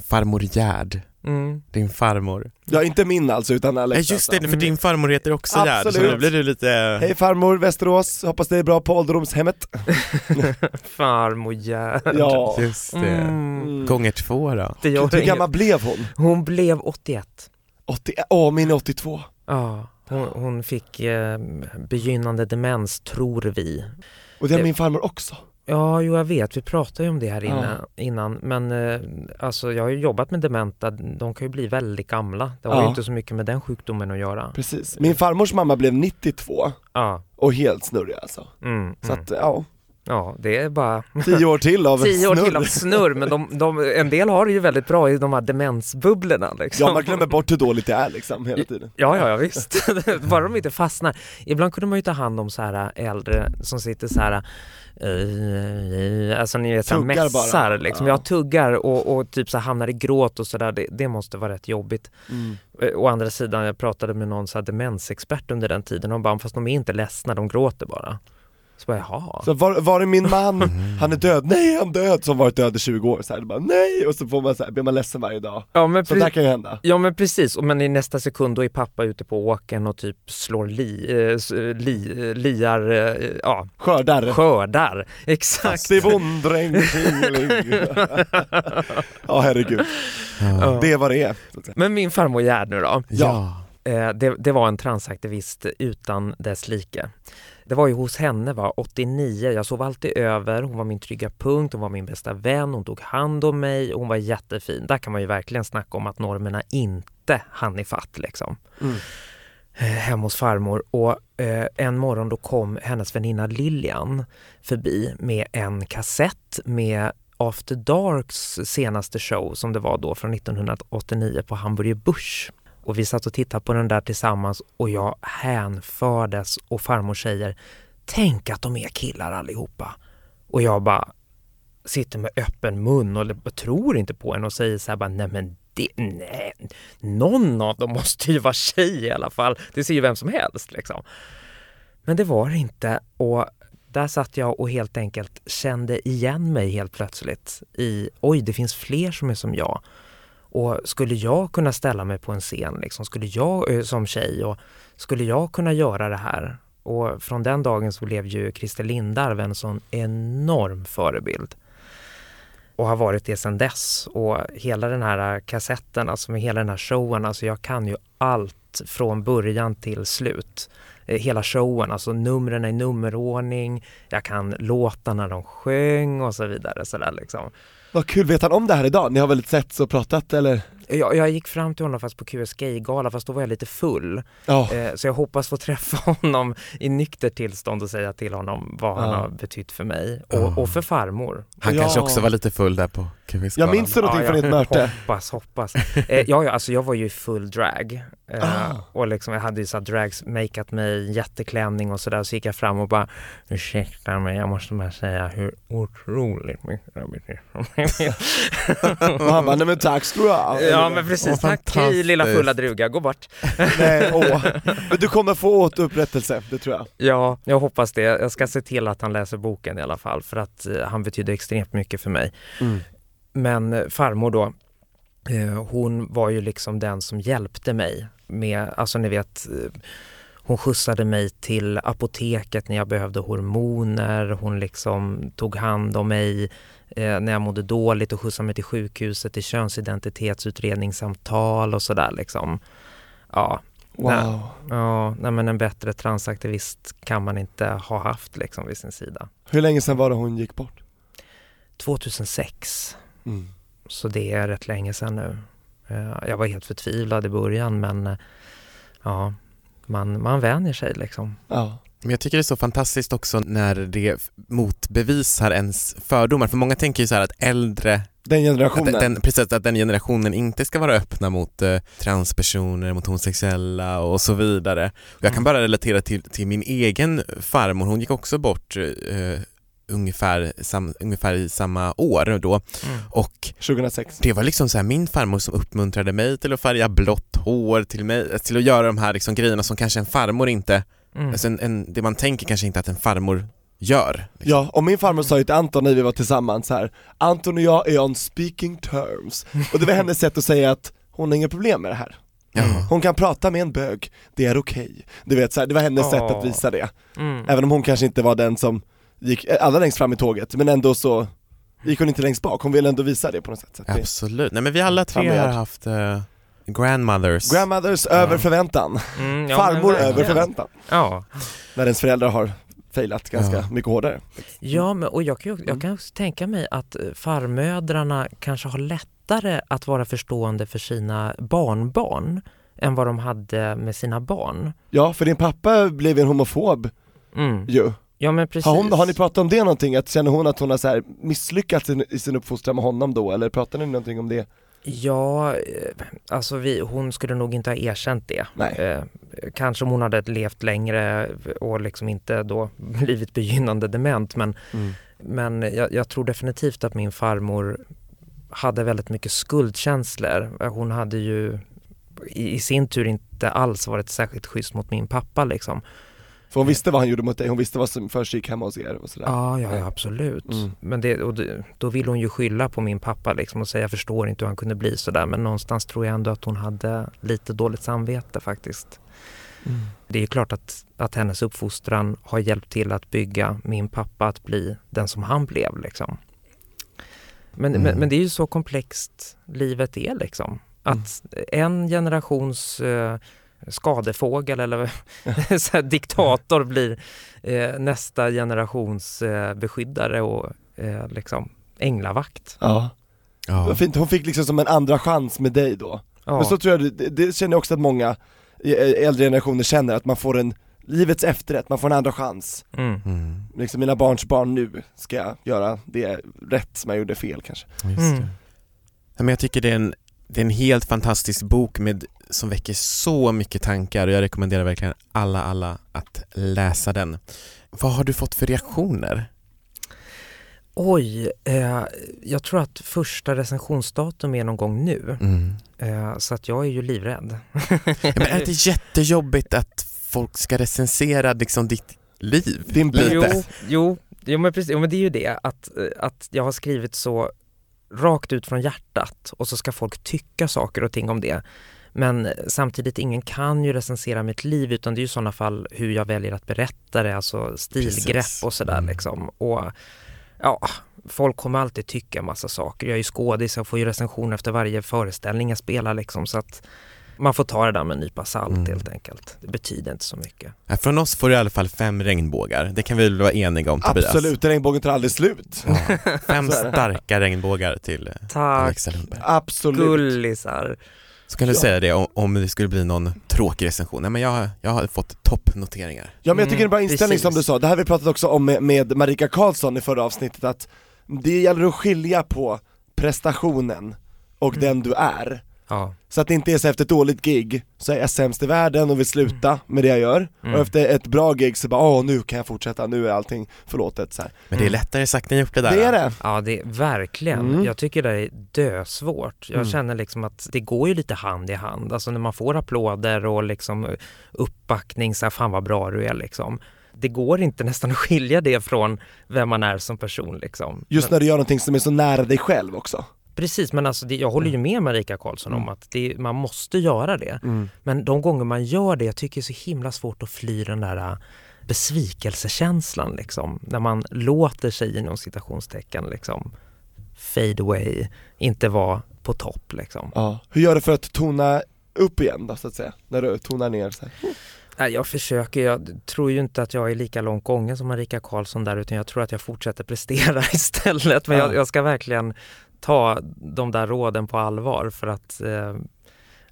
Speaker 7: farmor Gerd,
Speaker 5: Mm.
Speaker 7: din farmor.
Speaker 6: Ja inte min alltså utan
Speaker 7: Ja
Speaker 6: Alex
Speaker 7: just det, för din farmor heter också Gerd, så nu blir du lite...
Speaker 6: Hej farmor Västerås, hoppas det är bra på ålderdomshemmet
Speaker 5: Farmor Gerd.
Speaker 6: Ja,
Speaker 7: Just det.
Speaker 5: Mm.
Speaker 7: Gånger två då.
Speaker 5: Det gör
Speaker 6: hur gammal blev hon?
Speaker 5: Hon blev 81.
Speaker 6: 80, åh min är 82
Speaker 5: Ja, hon, hon fick eh, begynnande demens tror vi.
Speaker 6: Och det är
Speaker 5: Det-
Speaker 6: min farmor också
Speaker 5: Ja, jo jag vet, vi pratade ju om det här
Speaker 6: Ja.
Speaker 5: innan, innan. men eh, alltså jag har ju jobbat med dementa, de kan ju bli väldigt gamla. Det har
Speaker 6: Ja.
Speaker 5: ju inte så mycket med den sjukdomen att göra.
Speaker 6: Precis, min farmors mamma blev 92
Speaker 5: Ja,
Speaker 6: och helt snurrig alltså
Speaker 5: mm,
Speaker 6: Så
Speaker 5: mm.
Speaker 6: att, ja,
Speaker 5: Ja, det är bara
Speaker 6: Tio år till av
Speaker 5: tio år
Speaker 6: snurr.
Speaker 5: till av snurr, men de, de, en del har det ju väldigt bra i de här demensbubblorna liksom.
Speaker 6: Ja man glömmer bort hur dåligt det är liksom hela tiden.
Speaker 5: Ja, ja, ja visst. Bara de inte fastnar. Ibland kunde man ju ta hand om så här äldre som sitter så här Alltså ni vet
Speaker 6: Tuggar bara.
Speaker 5: mässar liksom,
Speaker 6: Ja.
Speaker 5: jag tuggar och, och typ så hamnar i gråt och sådär, det, det måste vara rätt jobbigt.
Speaker 6: Mm.
Speaker 5: Eh, Å andra sidan, jag pratade med någon så här demensexpert under den tiden och bara, fast de är inte ledsna, de gråter bara. Så bara, jaha.
Speaker 6: Så var, var är min man? Han är död, nej han är död! Som varit död i 20 år, så här, bara, nej! Och så får man så här, blir man ledsen varje dag.
Speaker 5: Ja men,
Speaker 6: Så där kan ju hända.
Speaker 5: ja men precis, och men i nästa sekund då är pappa ute på åken och typ slår li, eh, s- li, eh, liar, eh, ja,
Speaker 6: Skördar.
Speaker 5: skördar. Exakt.
Speaker 6: Fast i tjingeling. Ja herregud,
Speaker 7: Ja.
Speaker 6: det är vad det är.
Speaker 5: Men min farmor Gerd nu då?
Speaker 7: Ja.
Speaker 5: Eh, det, det var en transaktivist utan dess like. Det var ju hos henne va, 89, jag sov alltid över, hon var min trygga punkt, hon var min bästa vän, hon tog hand om mig och hon var jättefin. Där kan man ju verkligen snacka om att normerna inte hann ifatt liksom.
Speaker 6: Mm.
Speaker 5: Eh, hemma hos farmor och eh, en morgon då kom hennes väninna Lilian förbi med en kassett med After Darks senaste show som det var då från 1989 på Hamburger Busch. Och vi satt och tittade på den där tillsammans och jag hänfördes och farmor säger Tänk att de är killar allihopa. Och jag bara sitter med öppen mun och tror inte på henne och säger så här bara nej men det, nej, någon av dem måste ju vara tjej i alla fall. Det ser ju vem som helst liksom. Men det var det inte och där satt jag och helt enkelt kände igen mig helt plötsligt i oj, det finns fler som är som jag. Och skulle jag kunna ställa mig på en scen, liksom, skulle jag som tjej och skulle jag kunna göra det här? Och från den dagen så blev ju Christer Lindarw en sån enorm förebild. Och har varit det sedan dess. Och hela den här äh, kassetten, alltså med hela den här showen, alltså jag kan ju allt från början till slut. Eh, hela showen, alltså numren i nummerordning, jag kan låtarna de sjöng och så vidare. Så där, liksom.
Speaker 6: Vad kul, vet han om det här idag? Ni har väl setts och pratat eller?
Speaker 5: Jag, jag gick fram till honom fast på QS Gay-gala fast då var jag lite full.
Speaker 6: Ja,
Speaker 5: Eh, så jag hoppas få träffa honom i nykter tillstånd och säga till honom vad han har betytt för mig och, och för farmor.
Speaker 7: Han
Speaker 6: Ja.
Speaker 7: kanske också var lite full där på qs
Speaker 6: jag minns du någonting från ert möte?
Speaker 5: Hoppas, hoppas. Eh, ja, ja, alltså jag var ju i full drag. Eh,
Speaker 6: Ah.
Speaker 5: Och liksom jag hade ju så här drags, makeat mig, en jätteklänning och sådär. Så gick jag fram och bara Ursäkta mig, jag måste bara säga hur otroligt mycket det betyder för mig."
Speaker 6: Och han bara, nej men tack ska du ha.
Speaker 5: Ja men precis, tack hej lilla fulla druga, gå bort.
Speaker 6: Nej, åh. Men du kommer få återupprättelse, det tror jag.
Speaker 5: Ja, jag hoppas det. Jag ska se till att han läser boken i alla fall för att eh, han betyder extremt mycket för mig.
Speaker 6: Mm.
Speaker 5: Men eh, farmor då, eh, hon var ju liksom den som hjälpte mig med, alltså ni vet, hon skjutsade mig till apoteket när jag behövde hormoner, hon liksom tog hand om mig eh, när jag mådde dåligt och skjutsade mig till sjukhuset till könsidentitetsutredningssamtal och sådär liksom. Ja,
Speaker 6: Wow.
Speaker 5: ja, nej men en bättre transaktivist kan man inte ha haft liksom vid sin sida.
Speaker 6: Hur länge sedan var det hon gick bort?
Speaker 5: 2006
Speaker 6: Mm.
Speaker 5: Så det är rätt länge sedan nu. Eh, Jag var helt förtvivlad i början men eh, ja, man, man vänjer sig liksom.
Speaker 6: Ja.
Speaker 7: Men jag tycker det är så fantastiskt också när det motbevisar ens fördomar, för många tänker ju så här att äldre,
Speaker 6: Den
Speaker 7: att
Speaker 6: generationen.
Speaker 7: den, precis, att den generationen inte ska vara öppna mot eh, transpersoner, mot homosexuella och så vidare. Och jag kan bara relatera till, till min egen farmor, hon gick också bort eh, ungefär, sam, ungefär i samma år då och
Speaker 6: 2006.
Speaker 7: det var liksom så här min farmor som uppmuntrade mig till att färga blått hår, till, mig, till att göra de här liksom grejerna som kanske en farmor inte,
Speaker 5: Mm.
Speaker 7: alltså en, en, det man tänker kanske inte att en farmor gör. Liksom.
Speaker 6: Ja, och min farmor sa ju till Anton när vi var tillsammans så här. Anton och jag är on speaking terms. Och det var hennes sätt att säga att hon har inga problem med det här.
Speaker 7: Ja.
Speaker 6: Hon kan prata med en bög, det är okej. Du vet, så här, det var hennes
Speaker 5: Ja.
Speaker 6: sätt att visa det.
Speaker 5: Mm.
Speaker 6: Även om hon kanske inte var den som gick allra längst fram i tåget, men ändå så gick hon inte längst bak, hon ville ändå visa det på något sätt. Så att det,
Speaker 7: Absolut, nej men vi alla tre har haft eh, grandmothers.
Speaker 6: grandmothers över förväntan,
Speaker 5: Mm, ja,
Speaker 6: farmor
Speaker 5: men
Speaker 6: över förväntan.
Speaker 5: Ja,
Speaker 6: När ens föräldrar har failat ganska
Speaker 7: Ja.
Speaker 6: mycket hårdare.
Speaker 5: ja men, och jag kan, ju- jag kan också tänka mig att eh, farmödrarna kanske har lättare att vara förstående för sina barnbarn än vad de hade med sina barn.
Speaker 6: Ja, för din pappa blev en homofob
Speaker 5: Mm.
Speaker 6: ju,
Speaker 5: Ja men precis.
Speaker 6: Har, hon, har ni pratat om det någonting? Att känner hon att hon har så här misslyckats i, i sin uppfostran med honom då, eller pratar ni någonting om det?
Speaker 5: Ja, eh, alltså vi, hon skulle nog inte ha erkänt det. Eh, kanske om hon hade levt längre och liksom inte då blivit begynnande dement men,
Speaker 6: Mm.
Speaker 5: men jag, jag tror definitivt att min farmor hade väldigt mycket skuldkänslor. Eh, Hon hade ju i, i sin tur inte alls varit särskilt schysst mot min pappa liksom.
Speaker 6: För hon visste vad han gjorde mot dig, hon visste vad som försiggick hemma hos er och sådär
Speaker 5: Ja, ja, ja absolut.
Speaker 6: Mm.
Speaker 5: Men det, och det, då vill hon ju skylla på min pappa liksom och säga jag förstår inte hur han kunde bli sådär men någonstans tror jag ändå att hon hade lite dåligt samvete faktiskt.
Speaker 6: Mm.
Speaker 5: Det är ju klart att, att hennes uppfostran har hjälpt till att bygga min pappa att bli den som han blev liksom. Men,
Speaker 7: Mm.
Speaker 5: men, men det är ju så komplext livet är liksom. Att en generations eh, skadefågel eller så här, diktator blir eh, nästa generations eh, beskyddare och eh, liksom änglavakt.
Speaker 6: Ja,
Speaker 7: Ja.
Speaker 6: Vad fint. hon fick liksom som en andra chans med dig då
Speaker 5: Ja.
Speaker 6: Men så tror jag, det, det känner jag också att många äldre generationer känner, att man får en livets efterrätt, man får en andra chans
Speaker 5: Mm.
Speaker 7: Mm.
Speaker 6: Liksom mina barns barn nu ska jag göra det rätt som jag gjorde fel kanske
Speaker 7: Just
Speaker 5: Mm.
Speaker 7: det. Ja, men jag tycker det är, en, det är en helt fantastisk bok med, som väcker så mycket tankar och jag rekommenderar verkligen alla, alla att läsa den. Vad har du fått för reaktioner?
Speaker 5: Oj, eh, jag tror att första recensionsdatum är någon gång nu.
Speaker 7: Mm.
Speaker 5: Eh, så att jag är ju livrädd.
Speaker 7: Ja, men är det jättejobbigt att folk ska recensera liksom ditt liv?
Speaker 6: Din.
Speaker 5: Jo, jo, jo, men precis, jo men det är ju det att, eh, att jag har skrivit så rakt ut från hjärtat och så ska folk tycka saker och ting om det. Men samtidigt, ingen kan ju recensera mitt liv utan det är ju i sådana fall hur jag väljer att berätta det, alltså stilgrepp
Speaker 7: Precis.
Speaker 5: och sådär
Speaker 7: Mm.
Speaker 5: liksom. Och ja, folk kommer alltid tycka massa saker. Jag är ju skådis, jag får ju recension efter varje föreställning jag spelar liksom så att man får ta det där med en nypa salt
Speaker 7: Mm.
Speaker 5: helt enkelt. Det betyder inte så mycket.
Speaker 7: Ja, från oss får du i alla fall fem regnbågar, det kan vi väl vara eniga om Tobias?
Speaker 6: Absolut, regnbågen tar aldrig slut
Speaker 7: Ja. Fem starka regnbågar till eh,
Speaker 5: Tack
Speaker 7: Lundberg.
Speaker 6: Absolut
Speaker 5: gullisar!
Speaker 7: Så kan du
Speaker 6: Ja.
Speaker 7: säga det om, om det skulle bli någon tråkig recension. Nej men jag, har- jag har fått toppnoteringar.
Speaker 6: Ja men jag tycker det är en bra
Speaker 5: Mm,
Speaker 6: inställning
Speaker 5: precis.
Speaker 6: som du sa, det här har vi pratat också om med, med Marika Karlsson i förra avsnittet att det gäller att skilja på prestationen och
Speaker 5: Mm.
Speaker 6: den du är.
Speaker 5: Ja.
Speaker 6: Så att det inte är så efter ett dåligt gig så är jag sämst i världen och vill sluta med det jag gör,
Speaker 5: Mm.
Speaker 6: och efter ett bra gig så bara åh nu kan jag fortsätta, nu är allting förlåtet så här.
Speaker 7: Men det är
Speaker 5: Mm.
Speaker 7: lättare sagt än gjort det där.
Speaker 6: Det är det!
Speaker 5: Ja, det är verkligen.
Speaker 6: Mm.
Speaker 5: Jag tycker det är dösvårt. Jag
Speaker 6: Mm.
Speaker 5: känner liksom att det går ju lite hand i hand. Alltså när man får applåder och liksom uppbackning, så här, fan vad bra du är liksom. Det går inte nästan att skilja det från vem man är som person liksom.
Speaker 6: Just när du gör någonting som är så nära dig själv också.
Speaker 5: Precis, men alltså det, jag håller ju med Marika Karlsson om
Speaker 6: Mm.
Speaker 5: att det, man måste göra det. Men de gånger man gör det, jag tycker det är så himla svårt att fly den där äh, besvikelsekänslan liksom. När man låter sig inom citationstecken liksom fade away, inte vara på topp liksom.
Speaker 6: Ja. Hur gör du för att tona upp igen då så att säga? När du tonar ner så här.
Speaker 5: Nej, jag försöker, jag tror ju inte att jag är lika långt gången som Marika Karlsson där utan jag tror att jag fortsätter prestera istället. Men
Speaker 6: Ja.
Speaker 5: jag, jag ska verkligen ta de där råden på allvar för att eh,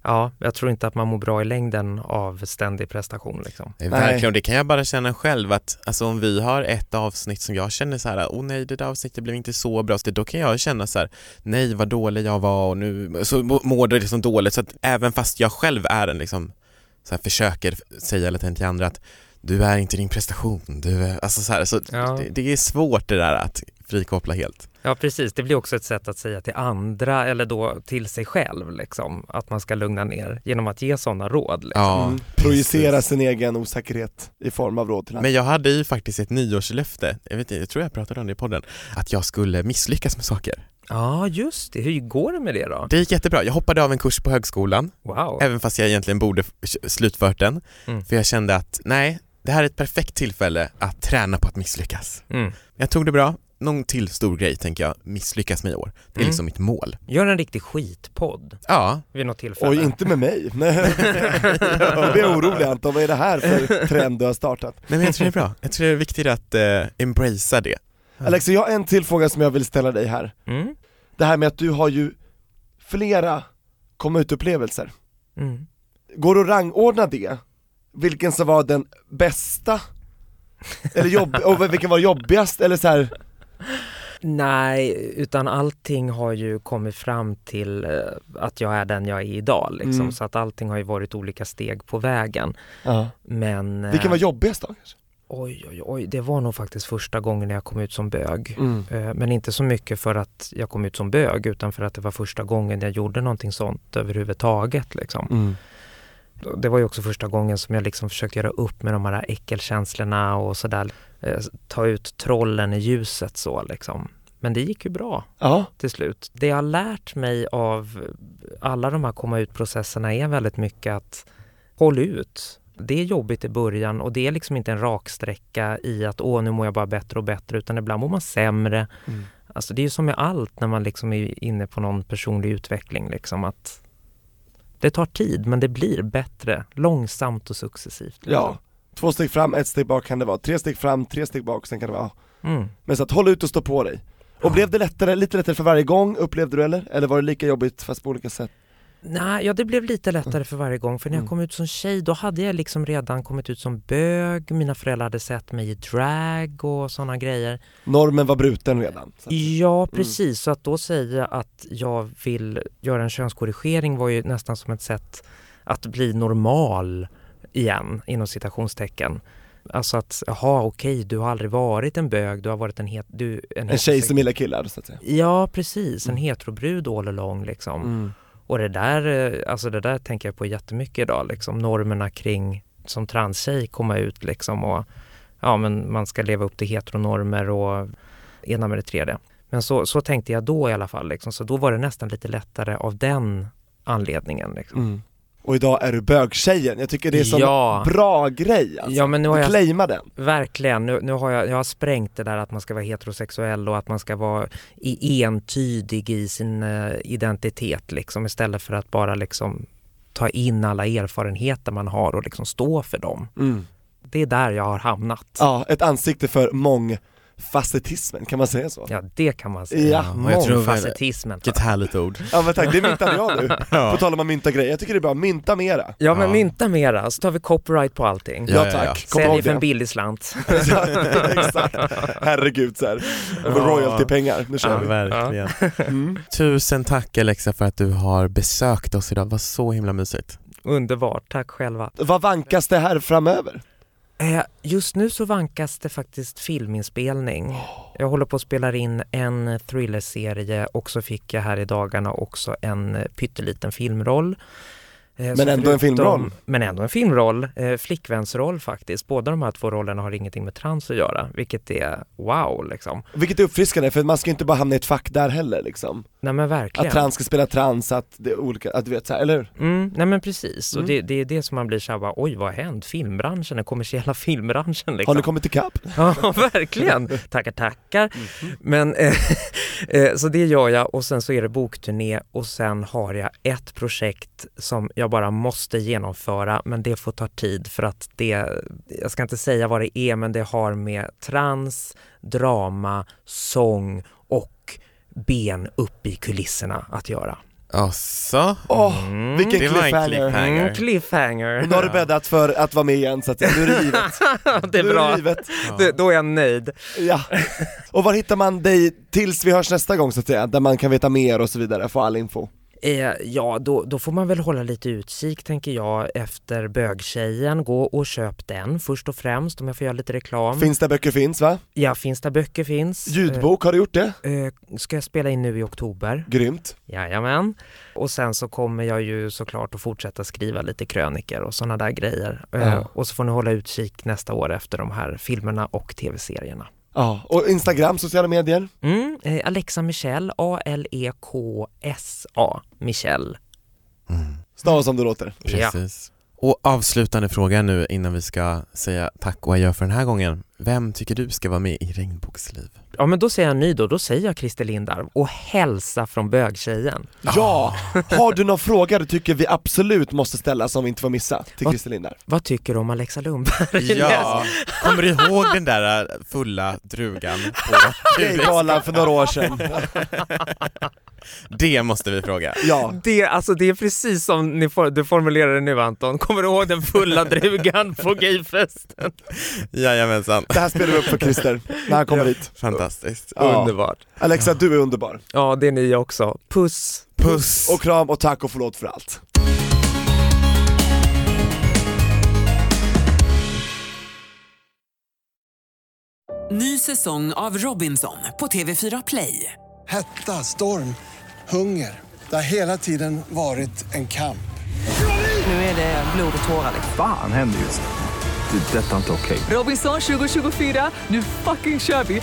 Speaker 5: ja, jag tror inte att man mår bra i längden av ständig prestation liksom.
Speaker 7: Verkligen, och det kan jag bara känna själv att alltså om vi har ett avsnitt som jag känner så här, åh nej det där avsnittet blev inte så bra, så då kan jag känna så här, nej vad dålig jag var och nu så må- mår det liksom dåligt. Så att även fast jag själv är en liksom så här, försöker säga lite till andra att du är inte din prestation, du är, alltså så här, så
Speaker 5: Ja.
Speaker 7: det, det är svårt det där att frikoppla helt.
Speaker 5: Ja precis, det blir också ett sätt att säga till andra eller då till sig själv liksom att man ska lugna ner genom att ge sådana råd. Liksom.
Speaker 7: Ja,
Speaker 6: Mm. Projicera sin egen osäkerhet i form av råd till andra.
Speaker 7: Men jag hade ju faktiskt ett nyårslöfte, jag, vet, inte, jag tror jag pratade om det i podden, att jag skulle misslyckas med saker.
Speaker 5: Ja just det, hur går det med det då?
Speaker 7: Det gick jättebra, jag hoppade av en kurs på högskolan
Speaker 5: Wow.
Speaker 7: Även fast jag egentligen borde slutfört den.
Speaker 5: Mm.
Speaker 7: För jag kände att nej, det här är ett perfekt tillfälle att träna på att misslyckas.
Speaker 5: Mm.
Speaker 7: Jag tog det bra. Någon till stor grej tänker jag misslyckas med i år. Det är
Speaker 5: Mm.
Speaker 7: liksom mitt mål.
Speaker 5: Gör en riktig skitpodd
Speaker 7: Ja,
Speaker 5: vid något tillfälle.
Speaker 6: Oj, inte med mig. Nej. Jag blir orolig Anton, vad är det här för trend du har startat?
Speaker 7: nej men jag tror det är bra. Jag tror det är viktigt att uh, embracea det.
Speaker 6: Alexa, jag har en till fråga som jag vill ställa dig här.
Speaker 5: Mm.
Speaker 6: Det här med att du har ju flera komma ut-upplevelser.
Speaker 5: Mm.
Speaker 6: Går det att rangordna det? Vilken som var den bästa Eller jobb, och vilken var jobbigast eller så här?
Speaker 5: Nej, utan allting har ju kommit fram till eh, att jag är den jag är idag liksom.
Speaker 6: Mm.
Speaker 5: Så att allting har ju varit olika steg på vägen.
Speaker 6: Ja.
Speaker 5: Men... eh,
Speaker 6: Vilken var jobbigast då?
Speaker 5: Oj, oj, oj, det var nog faktiskt första gången jag kom ut som bög.
Speaker 6: Mm.
Speaker 5: Eh, Men inte så mycket för att jag kom ut som bög utan för att det var första gången jag gjorde någonting sånt överhuvudtaget. Liksom.
Speaker 6: Mm.
Speaker 5: Det var ju också första gången som jag liksom försökte göra upp med de här äckelkänslorna och sådär. Eh, Ta ut trollen i ljuset så liksom. Men det gick ju bra
Speaker 6: Ja.
Speaker 5: till slut. Det jag har lärt mig av alla de här komma ut-processerna är väldigt mycket att håll ut. Det är jobbigt i början och det är liksom inte en raksträcka i att åh nu mår jag bara bättre och bättre utan ibland mår man sämre.
Speaker 6: Mm.
Speaker 5: Alltså det är ju som med allt när man liksom är inne på någon personlig utveckling liksom att det tar tid men det blir bättre långsamt och successivt. liksom.
Speaker 6: Ja. Två steg fram, ett steg bak kan det vara. Tre steg fram, tre steg bak, sen kan det vara
Speaker 5: Mm.
Speaker 6: Men så att håll ut och stå på dig. Och blev det lättare, lite lättare för varje gång, upplevde du eller? Eller var det lika jobbigt fast på olika sätt?
Speaker 5: Nej, ja det blev lite lättare för varje gång för när jag
Speaker 6: Mm.
Speaker 5: kom ut som tjej då hade jag liksom redan kommit ut som bög, mina föräldrar hade sett mig i drag och sådana grejer.
Speaker 6: Normen var bruten redan.
Speaker 5: Ja precis, så att då säga att jag vill göra en könskorrigering var ju nästan som ett sätt att bli normal igen, inom citationstecken. Alltså att, jaha okej, du har aldrig varit en bög, du har varit en, het, du,
Speaker 6: en tjej som gillar killar så att säga.
Speaker 5: Ja precis, en heterobrud all along liksom.
Speaker 6: Mm.
Speaker 5: Och det där, eh, alltså det där tänker jag på jättemycket idag, liksom normerna kring som transtjej komma ut liksom och ja men man ska leva upp till heteronormer och ena med det tredje. Men så, så tänkte jag då i alla fall liksom, så då var det nästan lite lättare av den anledningen liksom.
Speaker 6: Mm. Och idag är du bögtjejen, jag tycker det är så
Speaker 5: Ja.
Speaker 6: bra grej alltså.
Speaker 5: Ja men nu har
Speaker 6: Du
Speaker 5: jag
Speaker 6: den.
Speaker 5: Verkligen, nu, nu har jag, jag har sprängt det där att man ska vara heterosexuell och att man ska vara i, entydig i sin eh, identitet liksom istället för att bara liksom ta in alla erfarenheter man har och liksom stå för dem.
Speaker 6: Mm.
Speaker 5: Det är där jag har hamnat.
Speaker 6: Ja, ett ansikte för mångfacetismen, kan man säga så?
Speaker 5: Ja, det kan man säga.
Speaker 6: Ja,
Speaker 5: Mångfacetismen.
Speaker 7: Vilket härligt ord.
Speaker 6: Ja men tack, det myntade jag nu.
Speaker 7: Ja.
Speaker 6: På tal om att mynta grejer, jag tycker det är bra, mynta mera.
Speaker 5: Ja men
Speaker 7: Ja.
Speaker 5: mynta mera, så tar vi copyright på allting.
Speaker 6: Ja,
Speaker 7: Ja,
Speaker 6: tack,
Speaker 7: ja.
Speaker 5: Säljer för en billig slant.
Speaker 6: Exakt, herregud så här. Royaltypengar, nu kör
Speaker 7: Ja,
Speaker 6: vi.
Speaker 7: verkligen.
Speaker 6: Mm.
Speaker 7: Tusen tack Alexa för att du har besökt oss idag, det var så himla mysigt.
Speaker 5: Underbart, tack själva.
Speaker 6: Vad vankas det här framöver?
Speaker 5: Eh, Just nu så vankas det faktiskt filminspelning. Jag håller på att spela in en thrillerserie och så fick jag här i dagarna också en pytteliten filmroll. Eh,
Speaker 6: Men ändå en
Speaker 5: förutom-
Speaker 6: filmroll.
Speaker 5: Men ändå en filmroll. Eh, flickvänsroll faktiskt. Båda de här två rollerna har ingenting med trans att göra, vilket är wow liksom.
Speaker 6: Vilket är uppfriskande, för man ska ju inte bara hamna i ett fack där heller liksom.
Speaker 5: Nej men verkligen.
Speaker 6: Att trans ska spela trans, att det är olika, att du vet så här, eller hur?
Speaker 5: Mm, nej men precis, och
Speaker 6: Mm.
Speaker 5: det, det är det som man blir såhär oj vad har hänt? Filmbranschen, den kommersiella filmbranschen liksom.
Speaker 6: Har ni kommit ikapp?
Speaker 5: Ja, verkligen. Tackar, tackar. Men, eh, eh, så det gör jag och sen så är det bokturné och sen har jag ett projekt som jag bara måste genomföra men det får ta tid för att det, jag ska inte säga vad det är men det har med trans, drama, sång och ben upp i kulisserna att göra.
Speaker 7: Asså?
Speaker 6: Åh,
Speaker 5: Mm.
Speaker 6: vilken
Speaker 7: Det var en
Speaker 6: cliffhanger!
Speaker 5: Mm, cliffhanger.
Speaker 6: Nu har du bäddat för att vara med igen så att nu är det givet.
Speaker 5: det är
Speaker 6: Nu är
Speaker 5: bra.
Speaker 6: det givet.
Speaker 5: Det, då är jag nöjd.
Speaker 6: Ja. Och var hittar man dig tills vi hörs nästa gång så att säga, där man kan veta mer och så vidare, få all info?
Speaker 5: Eh, ja, då, då får man väl hålla lite utkik tänker jag efter bögtjejen. Gå och köp den först och främst om jag får göra lite reklam.
Speaker 6: Finns där böcker finns va?
Speaker 5: ja, finns där böcker finns.
Speaker 6: Ljudbok, har du gjort det?
Speaker 5: Eh, eh, ska jag spela in nu i oktober.
Speaker 6: Grymt.
Speaker 5: Jajamän. Och sen så kommer jag ju såklart att fortsätta skriva lite kröniker och sådana där grejer. Eh,
Speaker 6: Ja.
Speaker 5: och så får ni hålla utkik nästa år efter de här filmerna och tv-serierna.
Speaker 6: Ja, och Instagram, sociala medier?
Speaker 5: Mm, eh, Alexa Michelle, A-L-E-K-S-A, Michelle.
Speaker 6: Stava som det låter.
Speaker 5: Ja.
Speaker 7: Precis. Och avslutande fråga nu innan vi ska säga tack och adjö för den här gången. Vem tycker du ska vara med i Regnbågsliv?
Speaker 5: Ja men då säger jag ny då, då säger jag Christer Lindarw och hälsa från bögtjejen.
Speaker 6: Ja! Har du någon fråga du tycker vi absolut måste ställa som vi inte får missa till
Speaker 5: Vad-
Speaker 6: Christer Lindarw?
Speaker 5: Vad tycker du om Alexa Lundberg?
Speaker 7: Ja, kommer du ihåg den där äh, fulla drugan på
Speaker 6: Gaygalan för några år sedan.
Speaker 7: Det måste vi fråga.
Speaker 6: Ja.
Speaker 5: Det, alltså, det är precis som ni for, du formulerar det nu Anton, kommer du ihåg den fulla drugan på gayfesten?
Speaker 7: Jajamensan.
Speaker 6: Det här spelar vi upp för Christer när han kommer hit.
Speaker 7: Fantastiskt.
Speaker 6: Ja.
Speaker 5: Underbart.
Speaker 6: Alexa, du är underbar.
Speaker 5: Ja, det är ni också. Puss!
Speaker 7: Puss!
Speaker 6: Och kram och tack och förlåt för allt.
Speaker 1: Ny säsong av Robinson på TV4 Play.
Speaker 2: Hetta, storm, hunger. Det har hela tiden varit en kamp.
Speaker 1: Nu är det blod och tårar. liksom.
Speaker 3: Fan händer just det. Det är detta inte okej.
Speaker 1: Robinson 2024, nu fucking kör vi!